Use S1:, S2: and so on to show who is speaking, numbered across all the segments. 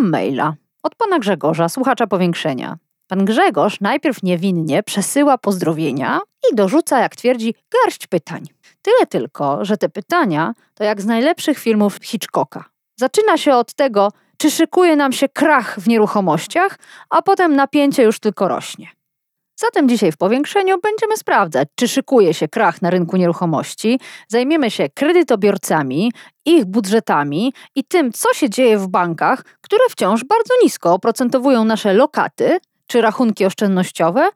S1: Dostałam maila od pana Grzegorza, słuchacza powiększenia. Pan Grzegorz najpierw niewinnie przesyła pozdrowienia i dorzuca, jak twierdzi, garść pytań. Tyle tylko, że te pytania to jak z najlepszych filmów Hitchcocka. Zaczyna się od tego, czy szykuje nam się krach w nieruchomościach, a potem napięcie już tylko rośnie. Zatem dzisiaj w powiększeniu będziemy sprawdzać, czy szykuje się krach na rynku nieruchomości, zajmiemy się kredytobiorcami, ich budżetami i tym, co się dzieje w bankach, które wciąż bardzo nisko oprocentowują nasze lokaty czy rachunki oszczędnościowe,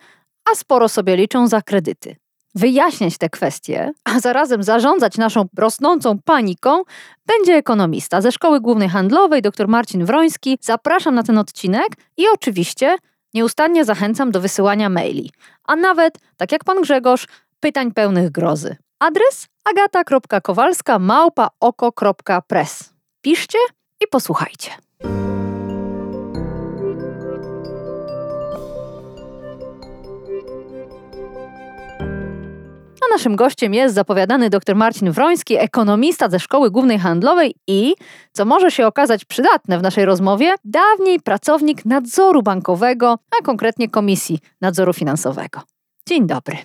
S1: a sporo sobie liczą za kredyty. Wyjaśniać te kwestie, a zarazem zarządzać naszą rosnącą paniką, będzie ekonomista ze Szkoły Głównej Handlowej dr Marcin Wroński. Zapraszam na ten odcinek i oczywiście Nieustannie zachęcam do wysyłania maili, a nawet, tak jak pan Grzegorz, pytań pełnych grozy. Adres agata.kowalska Piszcie i posłuchajcie. Naszym gościem jest zapowiadany dr Marcin Wroński, ekonomista ze Szkoły Głównej Handlowej i, co może się okazać przydatne w naszej rozmowie, dawniej pracownik nadzoru bankowego, a konkretnie Komisji Nadzoru Finansowego. Dzień dobry.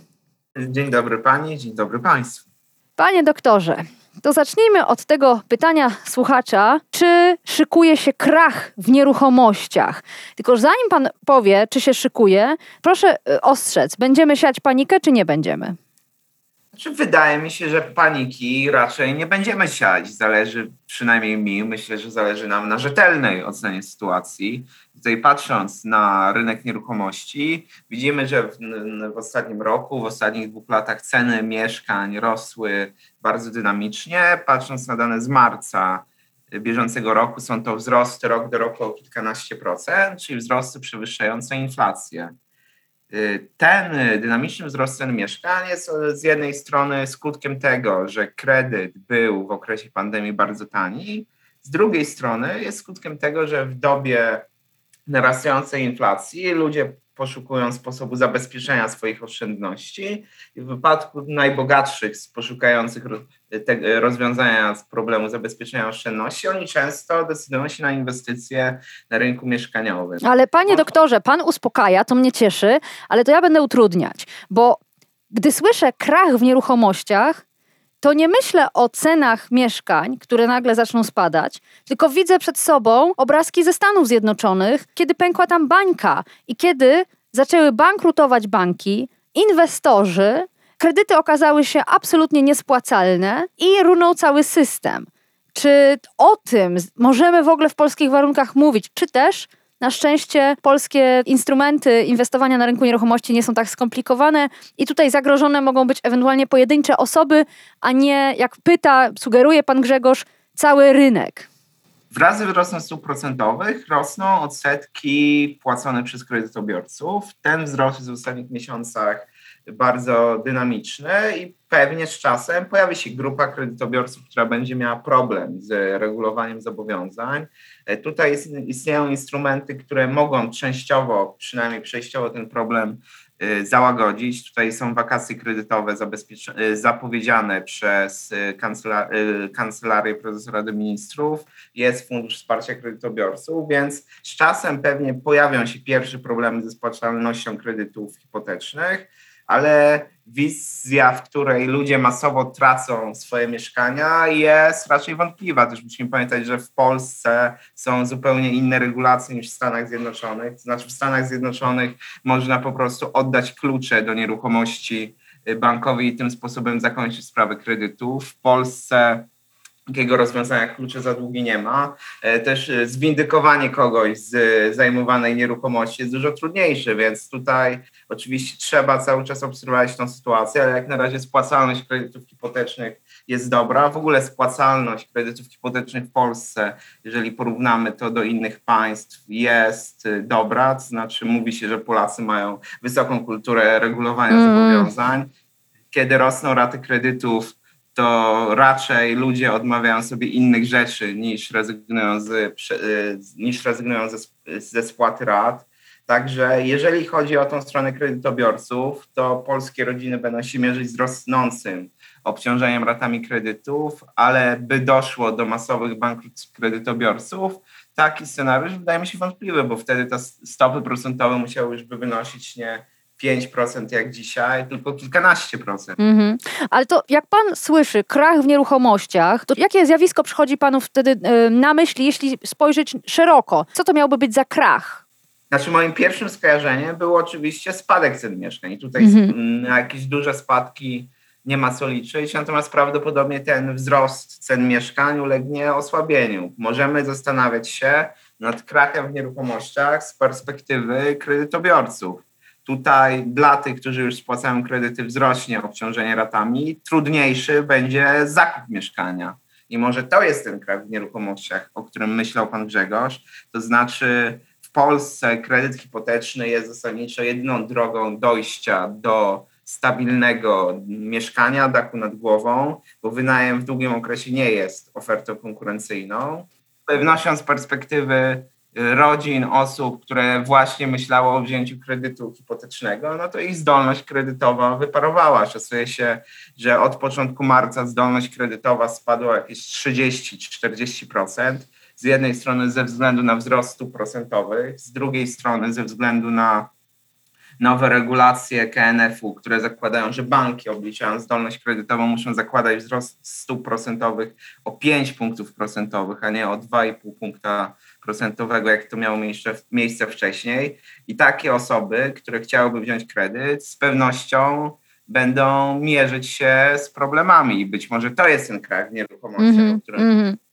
S2: Dzień dobry pani, dzień dobry państwu.
S1: Panie doktorze, to zacznijmy od tego pytania słuchacza, czy szykuje się krach w nieruchomościach. Tylko zanim pan powie, czy się szykuje, proszę y, ostrzec, będziemy siać panikę, czy nie będziemy?
S2: Znaczy, wydaje mi się, że paniki raczej nie będziemy siać. Zależy, przynajmniej mi, myślę, że zależy nam na rzetelnej ocenie sytuacji. Tutaj patrząc na rynek nieruchomości, widzimy, że w, w ostatnim roku, w ostatnich dwóch latach ceny mieszkań rosły bardzo dynamicznie. Patrząc na dane z marca bieżącego roku, są to wzrosty rok do roku o kilkanaście procent, czyli wzrosty przewyższające inflację. Y, ten dynamiczny wzrost cen mieszkań jest z jednej strony skutkiem tego, że kredyt był w okresie pandemii bardzo tani, z drugiej strony jest skutkiem tego, że w dobie narastającej inflacji ludzie poszukują sposobu zabezpieczenia swoich oszczędności i w wypadku najbogatszych poszukających rozwiązania z problemu zabezpieczenia oszczędności, oni często decydują się na inwestycje na rynku mieszkaniowym.
S1: Ale panie doktorze, pan uspokaja, to mnie cieszy, ale to ja będę utrudniać, bo gdy słyszę krach w nieruchomościach, to nie myślę o cenach mieszkań, które nagle zaczną spadać, tylko widzę przed sobą obrazki ze Stanów Zjednoczonych, kiedy pękła tam bańka i kiedy zaczęły bankrutować banki, inwestorzy, kredyty okazały się absolutnie niespłacalne i runął cały system. Czy o tym możemy w ogóle w polskich warunkach mówić, czy też na szczęście polskie instrumenty inwestowania na rynku nieruchomości nie są tak skomplikowane i tutaj zagrożone mogą być ewentualnie pojedyncze osoby, a nie, jak pyta, sugeruje pan Grzegorz, cały rynek.
S2: Wraz ze wzrostem stóp procentowych rosną odsetki płacone przez kredytobiorców. Ten wzrost w ostatnich miesiącach bardzo dynamiczny i pewnie z czasem pojawi się grupa kredytobiorców, która będzie miała problem z regulowaniem zobowiązań. E, tutaj istnieją instrumenty, które mogą częściowo, przynajmniej przejściowo ten problem e, załagodzić. Tutaj są wakacje kredytowe e, zapowiedziane przez Kancelarię Prezesa Rady Ministrów, jest Fundusz Wsparcia Kredytobiorców, więc z czasem pewnie pojawią się pierwsze problemy ze spłacalnością kredytów hipotecznych ale wizja, w której ludzie masowo tracą swoje mieszkania, jest raczej wątpliwa. Też musimy pamiętać, że w Polsce są zupełnie inne regulacje niż w Stanach Zjednoczonych. To znaczy, w Stanach Zjednoczonych można po prostu oddać klucze do nieruchomości bankowej i tym sposobem zakończyć sprawę kredytu. W Polsce takiego rozwiązania klucze za długi nie ma. E, też e, zwindykowanie kogoś z zajmowanej nieruchomości jest dużo trudniejsze, więc tutaj oczywiście trzeba cały czas obserwować tą sytuację, ale jak na razie spłacalność kredytów hipotecznych jest dobra. W ogóle spłacalność kredytów hipotecznych w Polsce, jeżeli porównamy to do innych państw, jest dobra. To znaczy mówi się, że Polacy mają wysoką kulturę regulowania mm. zobowiązań. Kiedy rosną raty kredytów, to raczej ludzie odmawiają sobie innych rzeczy niż rezygnują, z, niż rezygnują ze, ze spłaty rat. Także jeżeli chodzi o tą stronę kredytobiorców, to polskie rodziny będą się mierzyć z rosnącym obciążeniem ratami kredytów, ale by doszło do masowych bankructw kredytobiorców, taki scenariusz wydaje mi się wątpliwy, bo wtedy te stopy procentowe musiały już by wynosić nie 5% jak dzisiaj, tylko kilkanaście procent. Mhm.
S1: Ale to jak pan słyszy krach w nieruchomościach, to jakie zjawisko przychodzi panu wtedy na myśl, jeśli spojrzeć szeroko? Co to miałby być za krach?
S2: Znaczy moim pierwszym skojarzeniem był oczywiście spadek cen mieszkań. Tutaj mhm. na jakieś duże spadki nie ma co liczyć, natomiast prawdopodobnie ten wzrost cen mieszkań ulegnie osłabieniu. Możemy zastanawiać się nad krachem w nieruchomościach z perspektywy kredytobiorców. Tutaj dla tych, którzy już spłacają kredyty, wzrośnie obciążenie ratami, trudniejszy będzie zakup mieszkania. I może to jest ten krach w nieruchomościach, o którym myślał pan Grzegorz. To znaczy, w Polsce kredyt hipoteczny jest zasadniczo jedną drogą dojścia do stabilnego mieszkania, dachu nad głową, bo wynajem w długim okresie nie jest ofertą konkurencyjną. Pewnością z perspektywy rodzin, osób, które właśnie myślały o wzięciu kredytu hipotecznego, no to ich zdolność kredytowa wyparowała. Szacuje się, że od początku marca zdolność kredytowa spadła jakieś 30-40%. Z jednej strony ze względu na wzrost stóp procentowych, z drugiej strony ze względu na nowe regulacje KNF-u, które zakładają, że banki obliczając zdolność kredytową muszą zakładać wzrost stóp procentowych o 5 punktów procentowych, a nie o 2,5 punkta procentowego, jak to miało miejsce, miejsce wcześniej. I takie osoby, które chciałyby wziąć kredyt, z pewnością będą mierzyć się z problemami. I być może to jest ten kraj w nieruchomościach, mm -hmm, o którym mm -hmm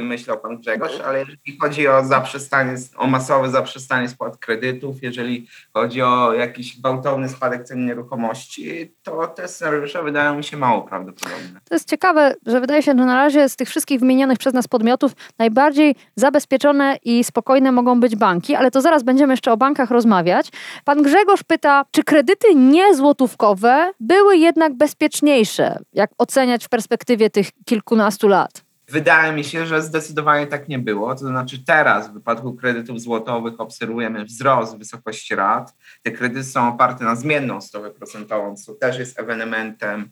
S2: myślał pan Grzegorz, ale jeżeli chodzi o zaprzestanie, o masowe zaprzestanie spłat kredytów, jeżeli chodzi o jakiś gwałtowny spadek cen nieruchomości, to te scenariusze wydają mi się mało prawdopodobne.
S1: To jest ciekawe, że wydaje się, że na razie z tych wszystkich wymienionych przez nas podmiotów najbardziej zabezpieczone i spokojne mogą być banki, ale to zaraz będziemy jeszcze o bankach rozmawiać. Pan Grzegorz pyta, czy kredyty niezłotówkowe były jednak bezpieczniejsze, jak oceniać w perspektywie tych kilkunastu lat?
S2: Wydaje mi się, że zdecydowanie tak nie było. To znaczy teraz w wypadku kredytów złotowych obserwujemy wzrost wysokości rat. Te kredyty są oparte na zmienną stopę procentową, co też jest ewenementem y,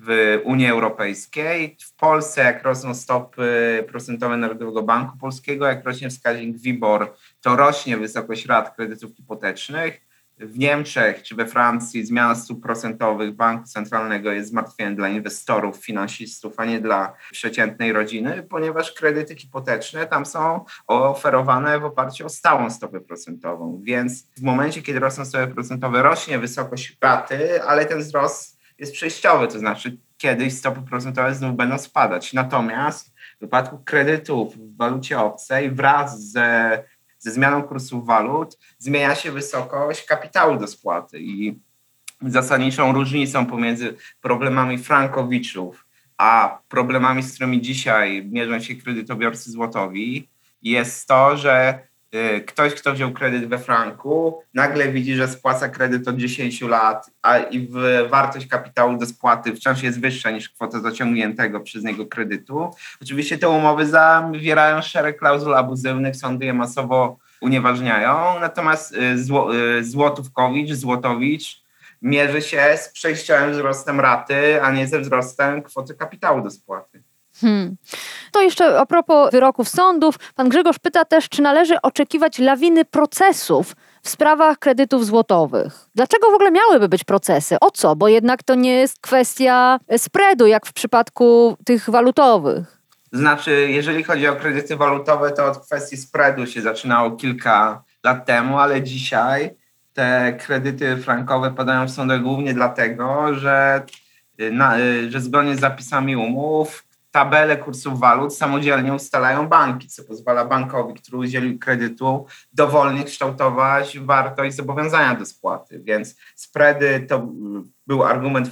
S2: w Unii Europejskiej. W Polsce, jak rosną stopy procentowe Narodowego Banku Polskiego, jak rośnie wskaźnik WIBOR, to rośnie wysokość rat kredytów hipotecznych w Niemczech czy we Francji zmiana stóp procentowych banku centralnego jest zmartwieniem dla inwestorów, finansistów, a nie dla przeciętnej rodziny, ponieważ kredyty hipoteczne tam są oferowane w oparciu o stałą stopę procentową. Więc w momencie, kiedy rosną stopy procentowe, rośnie wysokość raty, ale ten wzrost jest przejściowy, to znaczy kiedyś stopy procentowe znów będą spadać. Natomiast w wypadku kredytów w walucie obcej wraz ze ze zmianą kursów walut zmienia się wysokość kapitału do spłaty i zasadniczą różnicą pomiędzy problemami frankowiczów a problemami, z którymi dzisiaj mierzą się kredytobiorcy złotowi, jest to, że ktoś, kto wziął kredyt we franku, nagle widzi, że spłaca kredyt od 10 lat, a i wartość kapitału do spłaty wciąż jest wyższa niż kwota zaciągniętego przez niego kredytu. Oczywiście te umowy zawierają szereg klauzul abuzywnych, sądy je masowo unieważniają, natomiast y, zło, y, Złotówkowicz, Złotowicz mierzy się z przejściowym wzrostem raty, a nie ze wzrostem kwoty kapitału do spłaty. Hmm.
S1: To jeszcze a propos wyroków sądów. Pan Grzegorz pyta też, czy należy oczekiwać lawiny procesów w sprawach kredytów złotowych. Dlaczego w ogóle miałyby być procesy? O co? Bo jednak to nie jest kwestia spreadu, jak w przypadku tych walutowych.
S2: Znaczy, jeżeli chodzi o kredyty walutowe, to od kwestii spreadu się zaczynało kilka lat temu, ale dzisiaj te kredyty frankowe padają w sądach głównie dlatego, że, na, że zgodnie z zapisami umów tabelę kursów walut samodzielnie ustalają banki, co pozwala bankowi, który udzielił kredytu, dowolnie kształtować wartość zobowiązania do spłaty. Więc spready to był argument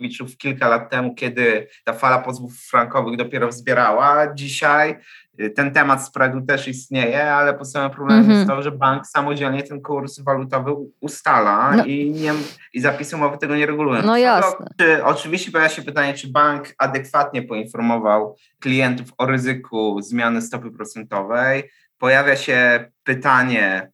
S2: frankowiczów kilka lat temu, kiedy ta fala pozwów frankowych dopiero wzbierała. Dzisiaj Y, ten temat spreadu też istnieje, ale podstawowym problemem mm -hmm. jest to, że bank samodzielnie ten kurs walutowy ustala no. i, nie, i zapisy umowy tego nie regulują.
S1: No jasne.
S2: Czy, oczywiście pojawia się pytanie, czy bank adekwatnie poinformował klientów o ryzyku zmiany stopy procentowej. Pojawia się pytanie,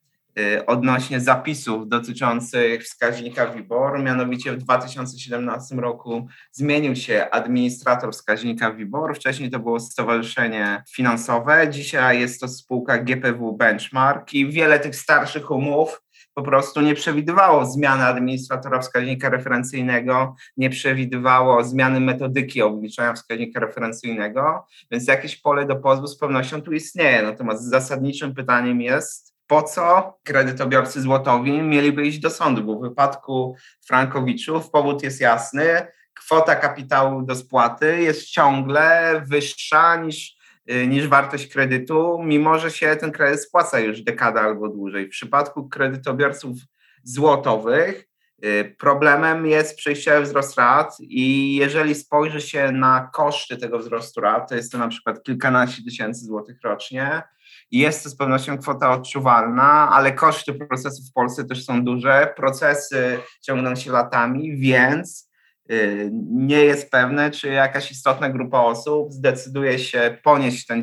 S2: odnośnie zapisów dotyczących wskaźnika WIBOR. Mianowicie w 2017 roku zmienił się administrator wskaźnika WIBOR. Wcześniej to było Stowarzyszenie Finansowe, dzisiaj jest to spółka GPW Benchmark i wiele tych starszych umów po prostu nie przewidywało zmiany administratora wskaźnika referencyjnego, nie przewidywało zmiany metodyki obliczania wskaźnika referencyjnego, więc jakieś pole do pozwu z pewnością tu istnieje. Natomiast zasadniczym pytaniem jest, po co kredytobiorcy złotowi mieliby iść do sądu, bo w wypadku Frankowiczów powód jest jasny, kwota kapitału do spłaty jest ciągle wyższa niż, y, niż wartość kredytu, mimo że się ten kredyt spłaca już dekada albo dłużej. W przypadku kredytobiorców złotowych y, problemem jest przejściowy wzrost rat i jeżeli spojrzy się na koszty tego wzrostu rat, to jest to na przykład kilkanaście tysięcy złotych rocznie, jest to z pewnością kwota odczuwalna, ale koszty procesów w Polsce też są duże. Procesy ciągną się latami, więc y, nie jest pewne, czy jakaś istotna grupa osób zdecyduje się ponieść ten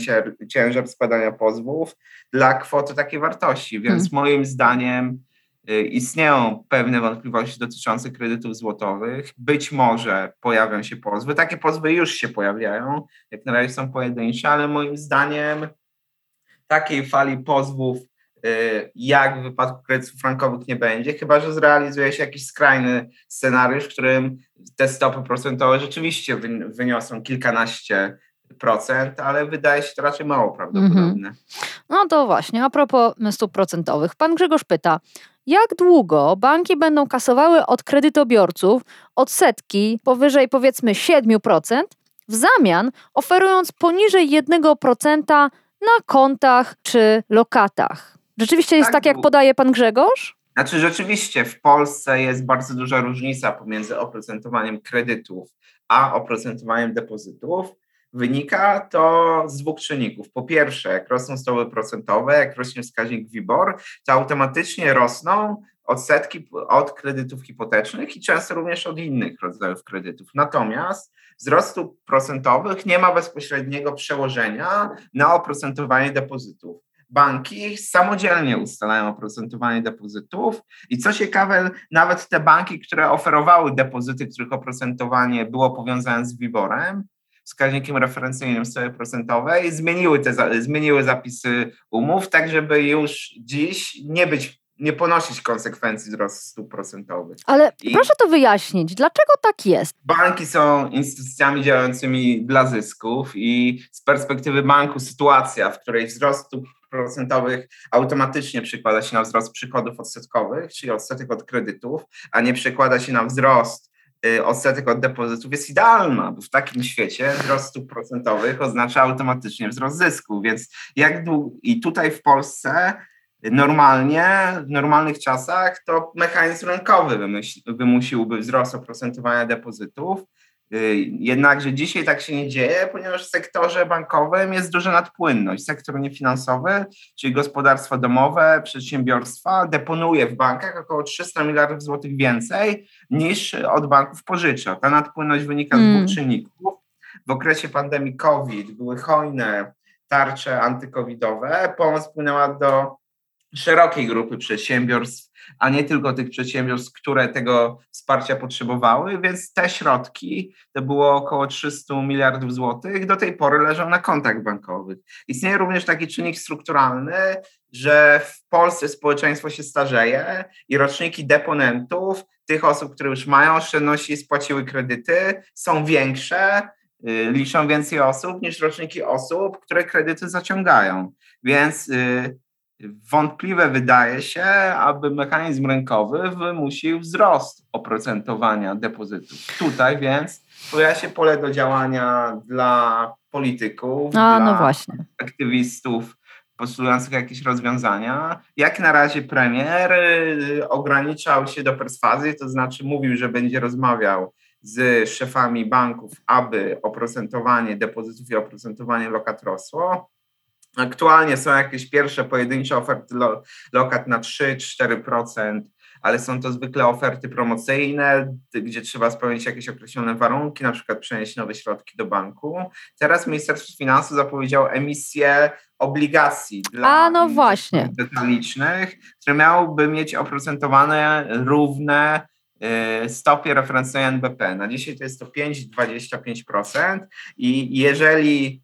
S2: ciężar składania pozwów dla kwoty takiej wartości. Więc hmm. moim zdaniem y, istnieją pewne wątpliwości dotyczące kredytów złotowych. Być może pojawią się pozwy. Takie pozwy już się pojawiają, jak na razie są pojedyncze, ale moim zdaniem takiej fali pozwów, y, jak w wypadku kredytów frankowych nie będzie, chyba że zrealizuje się jakiś skrajny scenariusz, w którym te stopy procentowe rzeczywiście wyniosą kilkanaście procent, ale wydaje się to raczej mało prawdopodobne. Mm -hmm.
S1: No to właśnie, a propos stóp procentowych. Pan Grzegorz pyta, jak długo banki będą kasowały od kredytobiorców odsetki powyżej powiedzmy 7%, w zamian oferując poniżej 1% na kontach czy lokatach. Rzeczywiście jest tak, tak jak podaje pan Grzegorz?
S2: Znaczy rzeczywiście w Polsce jest bardzo duża różnica pomiędzy oprocentowaniem kredytów a oprocentowaniem depozytów. Wynika to z dwóch czynników. Po pierwsze, jak rosną stopy procentowe, jak rośnie wskaźnik WIBOR, to automatycznie rosną odsetki od kredytów hipotecznych i często również od innych rodzajów kredytów. Natomiast wzrostu procentowych nie ma bezpośredniego przełożenia na oprocentowanie depozytów. Banki samodzielnie ustalają oprocentowanie depozytów i co ciekawe, nawet te banki, które oferowały depozyty, których oprocentowanie było powiązane z WIBORem, wskaźnikiem referencyjnym stopy procentowej, zmieniły, te, zmieniły zapisy umów, tak żeby już dziś nie być nie ponosić konsekwencji wzrostu stóp procentowych.
S1: Ale I proszę to wyjaśnić, dlaczego tak jest?
S2: Banki są instytucjami działającymi dla zysków i z perspektywy banku sytuacja, w której wzrost stóp procentowych automatycznie przekłada się na wzrost przychodów odsetkowych, czyli odsetek od kredytów, a nie przekłada się na wzrost y, odsetek od depozytów jest idealna, bo w takim świecie wzrost stóp procentowych oznacza automatycznie wzrost zysku, więc jak długo, i tutaj w Polsce Normalnie, w normalnych czasach to mechanizm rynkowy wymusiłby wzrost oprocentowania depozytów. Y, jednakże dzisiaj tak się nie dzieje, ponieważ w sektorze bankowym jest duża nadpłynność. Sektor niefinansowy, czyli gospodarstwa domowe, przedsiębiorstwa, deponuje w bankach około 300 miliardów złotych więcej niż od banków pożycza. Ta nadpłynność wynika z dwóch hmm. czynników. W okresie pandemii COVID były hojne tarcze antykowidowe. Pomoc płynęła do szerokiej grupy przedsiębiorstw, a nie tylko tych przedsiębiorstw, które tego wsparcia potrzebowały, więc te środki, to było około 300 miliardów złotych, do tej pory leżą na kontach bankowych. Istnieje również taki czynnik strukturalny, że w Polsce społeczeństwo się starzeje i roczniki deponentów, tych osób, które już mają oszczędności i spłaciły kredyty, są większe, y, liczą więcej osób niż roczniki osób, które kredyty zaciągają. Więc y, wątpliwe wydaje się, aby mechanizm rynkowy wymusił wzrost oprocentowania depozytów. Tutaj więc pojawia się pole do działania dla polityków,
S1: A,
S2: dla
S1: no właśnie.
S2: aktywistów postulujących jakieś rozwiązania. Jak na razie premier y, ograniczał się do perswazji, to znaczy mówił, że będzie rozmawiał z szefami banków, aby oprocentowanie depozytów i oprocentowanie lokat rosło. Aktualnie są jakieś pierwsze pojedyncze oferty lo, lokat na 3-4%, ale są to zwykle oferty promocyjne, gdzie trzeba spełnić jakieś określone warunki, na przykład przenieść nowe środki do banku. Teraz Ministerstwo Finansów zapowiedziało emisję obligacji dla
S1: A, no właśnie.
S2: detalicznych, które miałyby mieć oprocentowane równe y, stopie referencyjnej NBP. Na dzisiaj to jest to 5-25% i jeżeli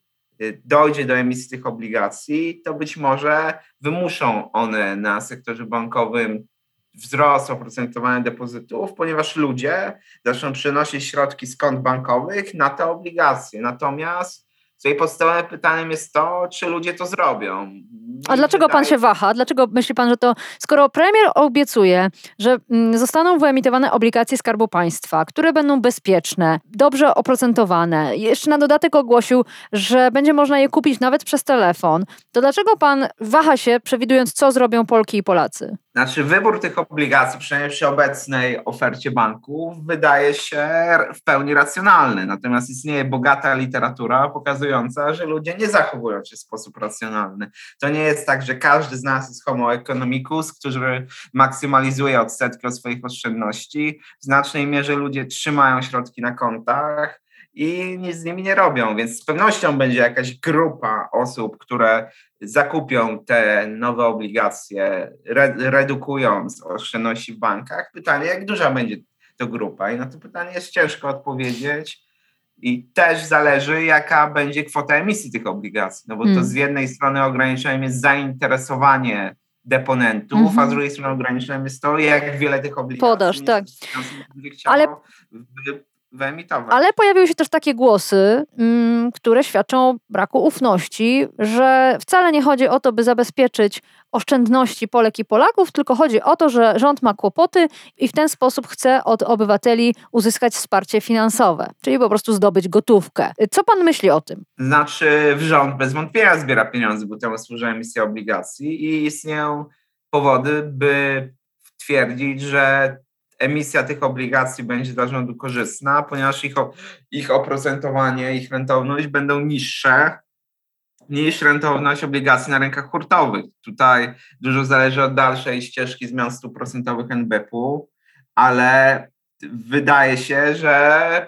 S2: dojdzie do emisji tych obligacji, to być może wymuszą one na sektorze bankowym wzrost oprocentowania depozytów, ponieważ ludzie zaczną przenosić środki z kont bankowych na te obligacje. Natomiast tutaj podstawowym pytaniem jest to, czy ludzie to zrobią.
S1: A dlaczego pan się waha? Dlaczego myśli pan, że to, skoro premier obiecuje, że mm, zostaną wyemitowane obligacje Skarbu Państwa, które będą bezpieczne, dobrze oprocentowane, jeszcze na dodatek ogłosił, że będzie można je kupić nawet przez telefon, to dlaczego pan waha się, przewidując, co zrobią Polki i Polacy?
S2: Znaczy, wybór tych obligacji, przynajmniej przy obecnej ofercie banków, wydaje się w pełni racjonalny. Natomiast istnieje bogata literatura pokazująca, że ludzie nie zachowują się w sposób racjonalny. To nie jest tak, że każdy z nas jest homo economicus, który maksymalizuje odsetki od swoich oszczędności. W znacznej mierze ludzie trzymają środki na kontach i nic z nimi nie robią, więc z pewnością będzie jakaś grupa osób, które zakupią te nowe obligacje, redukując oszczędności w bankach. Pytanie, jak duża będzie to grupa? I na to pytanie jest ciężko odpowiedzieć. I też zależy, jaka będzie kwota emisji tych obligacji. No bo hmm. to z jednej strony ograniczeniem jest zainteresowanie deponentów, mm -hmm. a z mhm. drugiej strony ograniczeniem jest to, jak wiele tych obligacji
S1: Podasz, tak. Ale
S2: wyemitować.
S1: Ale pojawiły się też takie głosy, mm, które świadczą o braku ufności, że wcale nie chodzi o to, by zabezpieczyć oszczędności Polek i Polaków, tylko chodzi o to, że rząd ma kłopoty i w ten sposób chce od obywateli uzyskać wsparcie finansowe, czyli po prostu zdobyć gotówkę. Co pan myśli o tym?
S2: Znaczy, rząd bez wątpienia zbiera pieniądze, bo temu służy emisja obligacji i istnieją powody, by twierdzić, że emisja tych obligacji będzie dla rządu korzystna, ponieważ ich, ich oprocentowanie, ich rentowność będą niższe niż rentowność obligacji na rynkach hurtowych. Tutaj dużo zależy od dalszej ścieżki zmian stóp procentowych NBP-u, ale wydaje się, że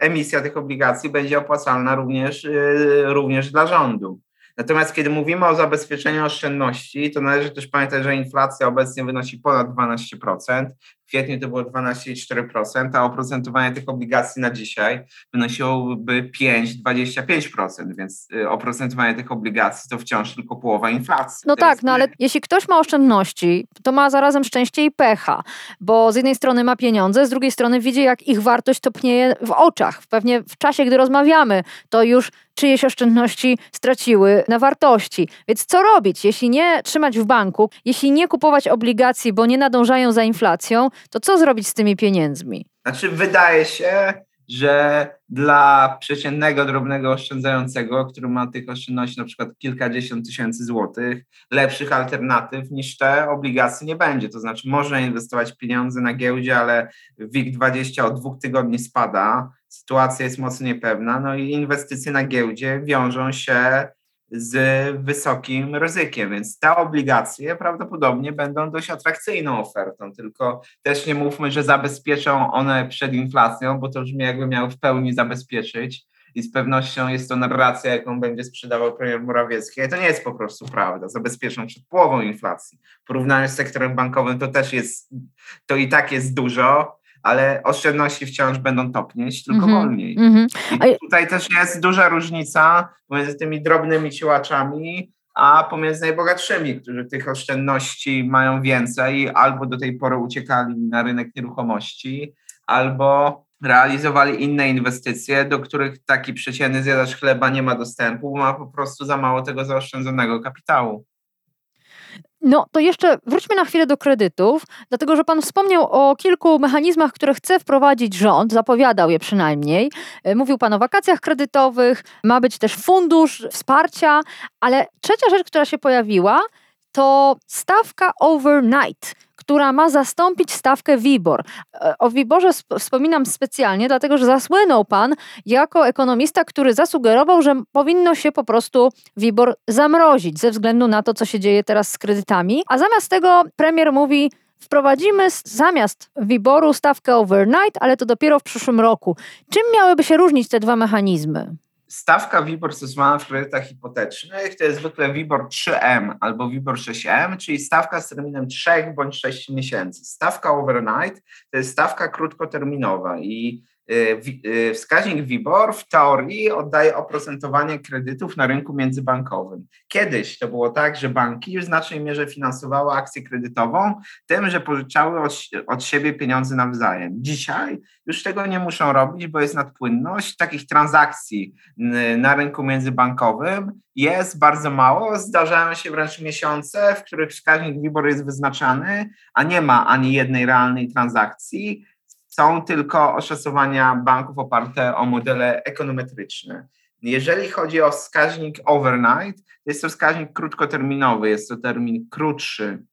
S2: emisja tych obligacji będzie opłacalna również, y, również dla rządu. Natomiast kiedy mówimy o zabezpieczeniu oszczędności, to należy też pamiętać, że inflacja obecnie wynosi ponad 12%, w kwietniu to było 12,4%, a oprocentowanie tych obligacji na dzisiaj wynosiłoby 5,25%, więc y, oprocentowanie tych obligacji to wciąż tylko połowa inflacji.
S1: No
S2: to
S1: tak, no ale jeśli ktoś ma oszczędności, to ma zarazem szczęście i pecha, bo z jednej strony ma pieniądze, z drugiej strony widzi, jak ich wartość topnieje w oczach. Pewnie w czasie, gdy rozmawiamy, to już czyjeś oszczędności straciły na wartości. Więc co robić, jeśli nie trzymać w banku, jeśli nie kupować obligacji, bo nie nadążają za inflacją, to co zrobić z tymi pieniędzmi?
S2: Znaczy, wydaje się, że dla przeciętnego, drobnego oszczędzającego, który ma tych oszczędności na przykład kilkadziesiąt tysięcy złotych, lepszych alternatyw niż te obligacje nie będzie. To znaczy można inwestować pieniądze na giełdzie, ale WIG20 od dwóch tygodni spada, sytuacja jest mocno niepewna, no i inwestycje na giełdzie wiążą się z wysokim ryzykiem, więc te obligacje prawdopodobnie będą dość atrakcyjną ofertą, tylko też nie mówmy, że zabezpieczą one przed inflacją, bo to brzmi jakby miały w pełni zabezpieczyć i z pewnością jest to narracja, jaką będzie sprzedawał premier Morawiecki, ale to nie jest po prostu prawda, zabezpieczą przed połową inflacji. W porównaniu z sektorem bankowym to też jest, to i tak jest dużo, ale oszczędności wciąż będą topnieć, tylko mm -hmm. wolniej. Mm -hmm. I tutaj też jest duża różnica pomiędzy tymi drobnymi siłaczami, a pomiędzy najbogatszymi, którzy tych oszczędności mają więcej, albo do tej pory uciekali na rynek nieruchomości, albo realizowali inne inwestycje, do których taki przeciętny zjadacz chleba nie ma dostępu, bo ma po prostu za mało tego zaoszczędzonego kapitału.
S1: No to jeszcze wróćmy na chwilę do kredytów, dlatego że Pan wspomniał o kilku mechanizmach, które chce wprowadzić rząd, zapowiadał je przynajmniej. E, mówił Pan o wakacjach kredytowych, ma być też fundusz wsparcia, ale trzecia rzecz, która się pojawiła, to stawka overnight która ma zastąpić stawkę WIBOR. E, o WIBORze wspominam specjalnie, dlatego że zasłynął pan jako ekonomista, który zasugerował, że powinno się po prostu WIBOR zamrozić ze względu na to, co się dzieje teraz z kredytami. A zamiast tego premier mówi, wprowadzimy zamiast WIBORu stawkę overnight, ale to dopiero w przyszłym roku. Czym miałyby się różnić te dwa mechanizmy?
S2: Stawka WIBOR stosowana w kredytach hipotecznych to jest zwykle WIBOR 3M albo WIBOR 6M, czyli stawka z terminem 3 bądź 6 miesięcy. Stawka overnight to jest stawka krótkoterminowa i wskaźnik WIBOR w teorii oddaje oprocentowanie kredytów na rynku międzybankowym. Kiedyś to było tak, że banki w znacznej mierze finansowały akcję kredytową tym, że pożyczały od, od siebie pieniądze nawzajem. Dzisiaj już tego nie muszą robić, bo jest nadpłynność takich transakcji na rynku międzybankowym jest bardzo mało. Zdarzają się wręcz miesiące, w których wskaźnik WIBOR jest wyznaczany, a nie ma ani jednej realnej transakcji są tylko oszacowania banków oparte o modele ekonometryczne. Jeżeli chodzi o wskaźnik overnight, jest to wskaźnik krótkoterminowy, jest to termin krótszy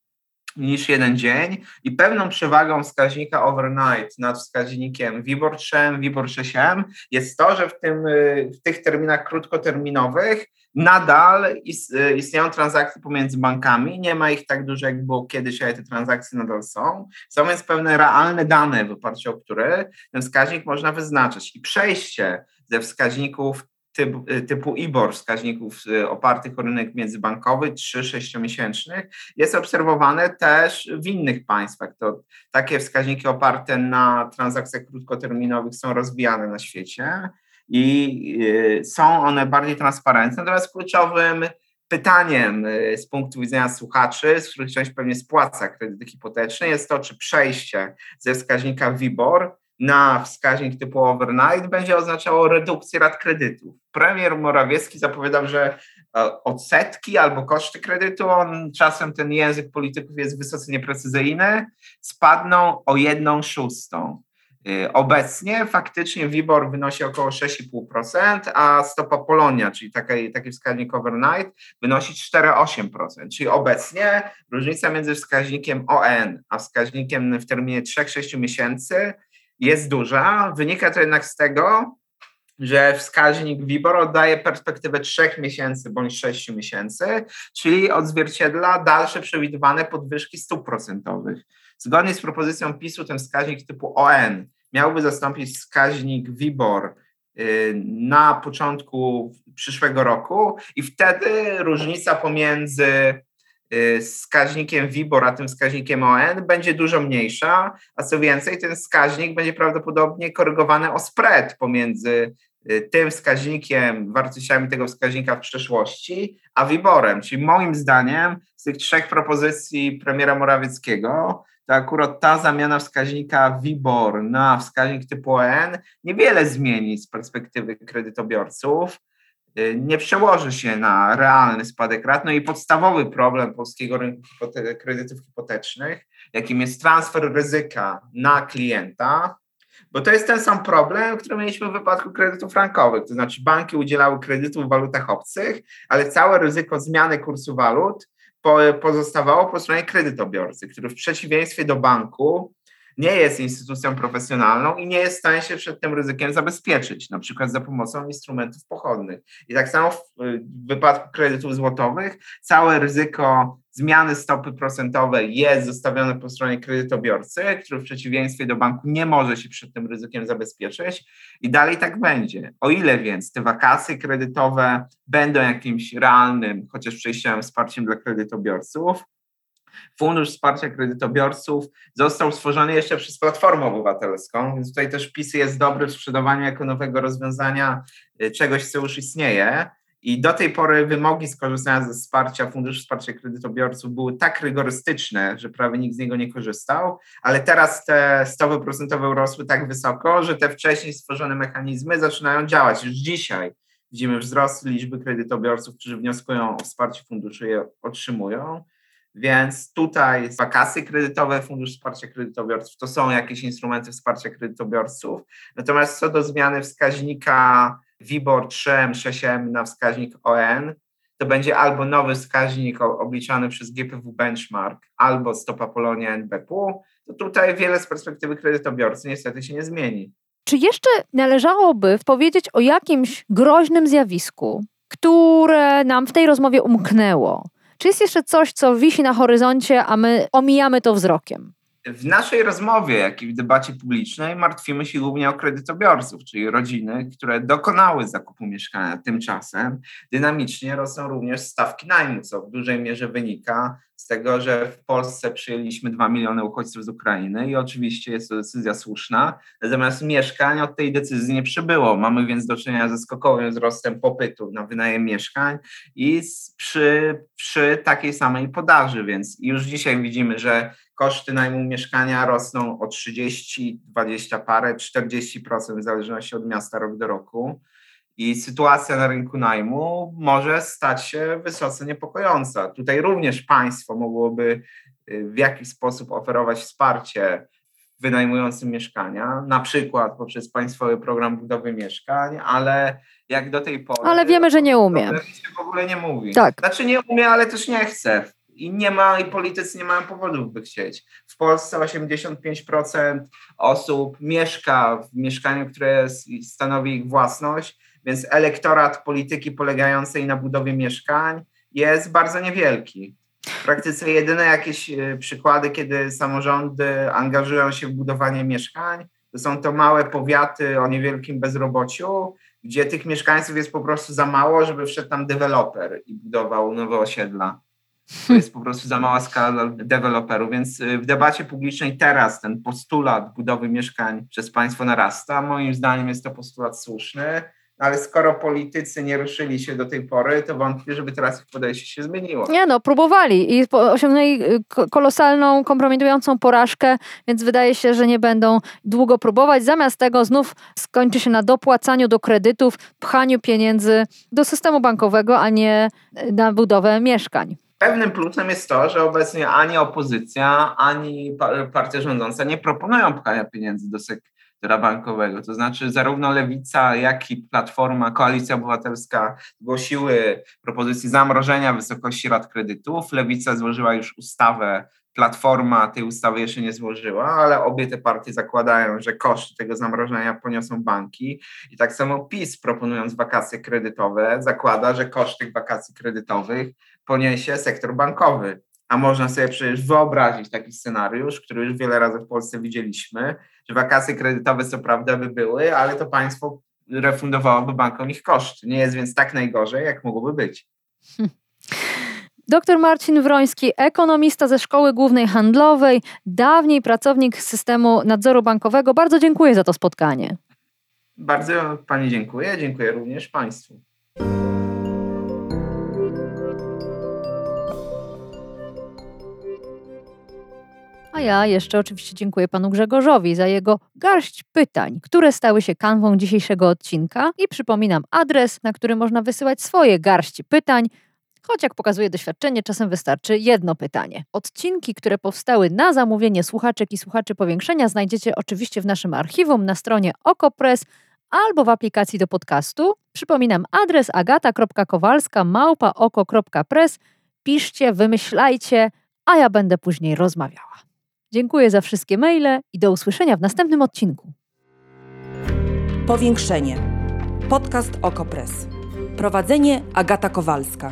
S2: niż jeden dzień i pewną przewagą wskaźnika overnight nad wskaźnikiem WIBOR 3, WIBOR 6 jest to, że w, tym, w tych terminach krótkoterminowych nadal y, istnieją transakcje pomiędzy bankami, nie ma ich tak dużo, jak było kiedyś, ale te transakcje nadal są. Są więc pewne realne dane, w oparciu o które ten wskaźnik można wyznaczyć. I przejście ze wskaźników typu, y, typu IBOR, wskaźników y, opartych o rynek międzybankowy 3-6 miesięcznych, jest obserwowane też w innych państwach. To takie wskaźniki oparte na transakcjach krótkoterminowych są rozwijane na świecie i y, są one bardziej transparentne. Natomiast kluczowym pytaniem z punktu widzenia słuchaczy, z których część pewnie spłaca kredyty hipoteczne, jest to, czy przejście ze wskaźnika WIBOR na wskaźnik typu overnight będzie oznaczało redukcję rat kredytów. Premier Morawiecki zapowiadał, że e, odsetki albo koszty kredytu, on, czasem ten język polityków jest wysoce nieprecyzyjny, spadną o jedną szóstą. Y, obecnie faktycznie WIBOR wynosi około 6,5%, a stopa Polonia, czyli taki, taki wskaźnik overnight, wynosi 4,8%. Czyli obecnie różnica między wskaźnikiem ON a wskaźnikiem w terminie 3-6 miesięcy jest duża. Wynika to jednak z tego, że wskaźnik WIBOR oddaje perspektywę 3 miesięcy bądź 6 miesięcy, czyli odzwierciedla dalsze przewidywane podwyżki stóp procentowych. Zgodnie z propozycją PiSu ten wskaźnik typu ON miałby zastąpić wskaźnik WIBOR y, na początku przyszłego roku i wtedy różnica pomiędzy wskaźnikiem WIBOR a tym wskaźnikiem ON będzie dużo mniejsza, a co więcej, ten wskaźnik będzie prawdopodobnie korygowany o spread pomiędzy y, tym wskaźnikiem, wartościami tego wskaźnika w przeszłości, a WIBORem. Czyli moim zdaniem z tych trzech propozycji premiera Morawieckiego to akurat ta zamiana wskaźnika WIBOR na wskaźnik typu ON niewiele zmieni z perspektywy kredytobiorców. Y, nie przełoży się na realny spadek rat. No i podstawowy problem polskiego rynku kredytów hipotecznych, jakim jest transfer ryzyka na klienta, bo to jest ten sam problem, który mieliśmy w wypadku kredytów frankowych. To znaczy, banki udzielały kredytów w walutach obcych, ale całe ryzyko zmiany kursu walut pozostawało po stronie kredytobiorcy, który w przeciwieństwie do banku nie jest instytucją profesjonalną i nie jest w stanie się przed tym ryzykiem zabezpieczyć, na przykład za pomocą instrumentów pochodnych. I tak samo w, wypadku kredytów złotowych całe ryzyko zmiany stopy procentowej jest zostawione po stronie kredytobiorcy, który w przeciwieństwie do banku nie może się przed tym ryzykiem zabezpieczyć i dalej tak będzie. O ile więc te wakacje kredytowe będą jakimś realnym, chociaż przejściowym wsparciem dla kredytobiorców, Fundusz Wsparcia Kredytobiorców został stworzony jeszcze przez Platformę Obywatelską, więc tutaj też PiS jest dobry w sprzedawaniu jako nowego rozwiązania y, czegoś, co już istnieje. I do tej pory wymogi skorzystania ze wsparcia Funduszu Wsparcia Kredytobiorców były tak rygorystyczne, że prawie nikt z niego nie korzystał, ale teraz te stopy procentowe urosły tak wysoko, że te wcześniej stworzone mechanizmy zaczynają działać. Już dzisiaj widzimy wzrost liczby kredytobiorców, którzy wnioskują o wsparcie funduszu i je otrzymują. Więc tutaj wakacje kredytowe, Fundusz Wsparcia Kredytobiorców to są jakieś instrumenty wsparcia kredytobiorców. Natomiast co do zmiany wskaźnika WIBOR 3M, 6M na wskaźnik ON, to będzie albo nowy wskaźnik obliczany przez GPW Benchmark, albo stopa Polonia NBP. To tutaj wiele z perspektywy kredytobiorcy niestety się nie zmieni.
S1: Czy jeszcze należałoby powiedzieć o jakimś groźnym zjawisku, które nam w tej rozmowie umknęło? Czy jest jeszcze coś, co wisi na horyzoncie, a my omijamy to wzrokiem?
S2: W naszej rozmowie, jak i w debacie publicznej, martwimy się głównie o kredytobiorców, czyli rodziny, które dokonały zakupu mieszkania. Tymczasem dynamicznie rosną również stawki najmu, co w dużej mierze wynika z tego, że w Polsce przyjęliśmy 2 miliony uchodźców z Ukrainy i oczywiście jest to decyzja słuszna, natomiast mieszkań od tej decyzji nie przybyło. Mamy więc do czynienia ze skokowym wzrostem popytu na wynajem mieszkań i przy, przy takiej samej podaży, więc już dzisiaj widzimy, że koszty najmu mieszkania rosną o 30, 20 parę, 40% w zależności od miasta rok do roku. I sytuacja na rynku najmu może stać się wysoce niepokojąca. Tutaj również państwo mogłoby y, w jakiś sposób oferować wsparcie wynajmującym mieszkania, na przykład poprzez państwowy program budowy mieszkań, ale jak do tej pory.
S1: Ale wiemy, że nie umie.
S2: w ogóle nie mówi.
S1: Tak.
S2: Znaczy nie umie, ale też nie chce i nie ma, i politycy nie mają powodów, by chcieć. W Polsce 85% osób mieszka w mieszkaniu, które stanowi ich własność, więc elektorat polityki polegającej na budowie mieszkań jest bardzo niewielki. W praktyce jedyne jakieś e, przykłady, kiedy samorządy angażują się w budowanie mieszkań, to są to małe powiaty o niewielkim bezrobociu, gdzie tych mieszkańców jest po prostu za mało, żeby wszedł tam deweloper i budował nowe osiedla. To jest po prostu za mała skala deweloperów, więc y, w debacie publicznej teraz ten postulat budowy mieszkań przez państwo narasta. Moim zdaniem jest to postulat słuszny ale skoro politycy nie ruszyli się do tej pory, to wątpię, żeby teraz ich podejście się zmieniło.
S1: Nie no, próbowali i osiągnęli y, kolosalną, kompromitującą porażkę, więc wydaje się, że nie będą długo próbować. Zamiast tego znów skończy się na dopłacaniu do kredytów, pchaniu pieniędzy do systemu bankowego, a nie y, na budowę mieszkań.
S2: Pewnym plusem jest to, że obecnie ani opozycja, ani partia rządząca nie proponują pchania pieniędzy do sektora bankowego. To znaczy zarówno Lewica, jak i Platforma, Koalicja Obywatelska zgłosiły propozycję zamrożenia wysokości rat kredytów. Lewica złożyła już ustawę Platforma tej ustawy jeszcze nie złożyła, ale obie te partie zakładają, że koszty tego zamrożenia poniosą banki. I tak samo PiS, proponując wakacje kredytowe, zakłada, że koszt tych wakacji kredytowych poniesie sektor bankowy. A można sobie przecież wyobrazić taki scenariusz, który już wiele razy w Polsce widzieliśmy, że wakacje kredytowe co prawda by były, ale to państwo refundowałoby bankom ich koszty. Nie jest więc tak najgorzej, jak mogłoby być.
S1: Dr Marcin Wroński, ekonomista ze Szkoły Głównej Handlowej, dawniej pracownik systemu nadzoru bankowego. Bardzo dziękuję za to spotkanie.
S2: Bardzo Pani dziękuję. Dziękuję również Państwu.
S1: A ja jeszcze oczywiście dziękuję panu Grzegorzowi za jego garść pytań, które stały się kanwą dzisiejszego odcinka i przypominam adres, na który można wysyłać swoje garści pytań. Choć jak pokazuje doświadczenie, czasem wystarczy jedno pytanie. Odcinki, które powstały na zamówienie słuchaczek i słuchaczy powiększenia, znajdziecie oczywiście w naszym archiwum na stronie OkoPress albo w aplikacji do podcastu. Przypominam adres agata.kowalska małpa oko.press. Piszcie, wymyślajcie, a ja będę później rozmawiała. Dziękuję za wszystkie maile i do usłyszenia w następnym odcinku.
S3: Powiększenie. Podcast OkoPress. Prowadzenie Agata Kowalska.